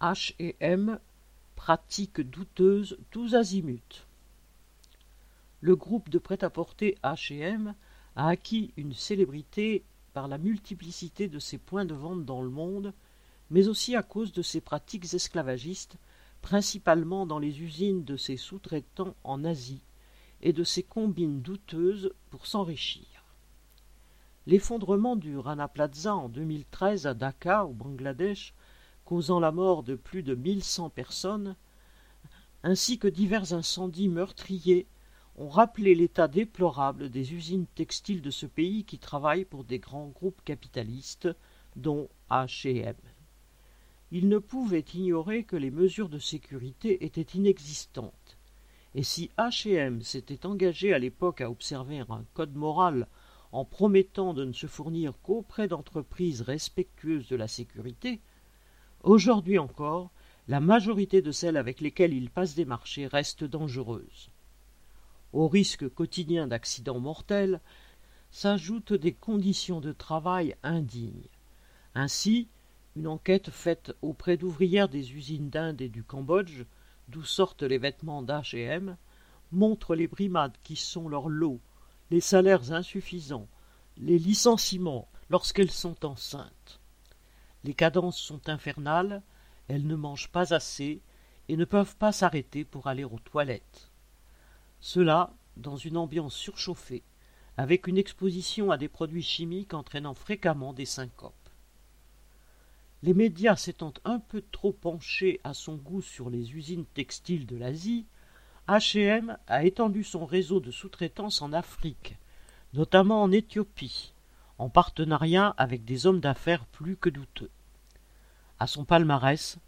H&M, pratiques douteuses tous azimuts. Le groupe de prêt-à-porter H&M a acquis une célébrité par la multiplicité de ses points de vente dans le monde, mais aussi à cause de ses pratiques esclavagistes, principalement dans les usines de ses sous-traitants en Asie, et de ses combines douteuses pour s'enrichir. L'effondrement du Rana Plaza en 2013 à Dhaka, au Bangladesh, causant la mort de plus de 1100 personnes, ainsi que divers incendies meurtriers, ont rappelé l'état déplorable des usines textiles de ce pays qui travaillent pour des grands groupes capitalistes, dont H&M. Ils ne pouvaient ignorer que les mesures de sécurité étaient inexistantes, et si H&M s'était engagé à l'époque à observer un code moral en promettant de ne se fournir qu'auprès d'entreprises respectueuses de la sécurité, Aujourd'hui encore, la majorité de celles avec lesquelles il passe des marchés restent dangereuses. Au risque quotidien d'accidents mortels s'ajoutent des conditions de travail indignes. Ainsi, une enquête faite auprès d'ouvrières des usines d'Inde et du Cambodge, d'où sortent les vêtements d'H&M, montre les brimades qui sont leur lot, les salaires insuffisants, les licenciements lorsqu'elles sont enceintes. Les cadences sont infernales, elles ne mangent pas assez et ne peuvent pas s'arrêter pour aller aux toilettes. Cela dans une ambiance surchauffée, avec une exposition à des produits chimiques entraînant fréquemment des syncopes. Les médias s'étant un peu trop penchés à son goût sur les usines textiles de l'Asie, H&M a étendu son réseau de sous-traitance en Afrique, notamment en Éthiopie, en partenariat avec des hommes d'affaires plus que douteux. À son palmarès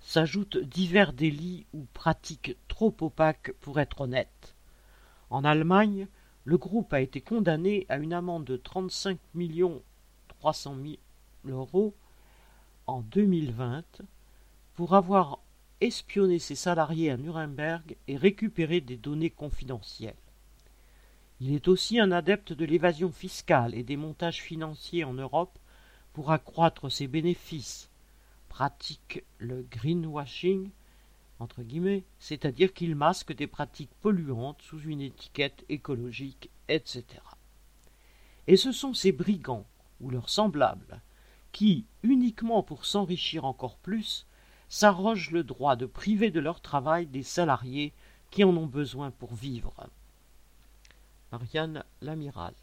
s'ajoutent divers délits ou pratiques trop opaques pour être honnêtes. En Allemagne, le groupe a été condamné à une amende de 35 300 000 euros en 2020 pour avoir espionné ses salariés à Nuremberg et récupéré des données confidentielles. Il est aussi un adepte de l'évasion fiscale et des montages financiers en Europe pour accroître ses bénéfices, pratique le greenwashing, c'est-à-dire qu'il masque des pratiques polluantes sous une étiquette écologique, etc. Et ce sont ces brigands, ou leurs semblables, qui, uniquement pour s'enrichir encore plus, s'arrogent le droit de priver de leur travail des salariés qui en ont besoin pour vivre. Marianne l'amiral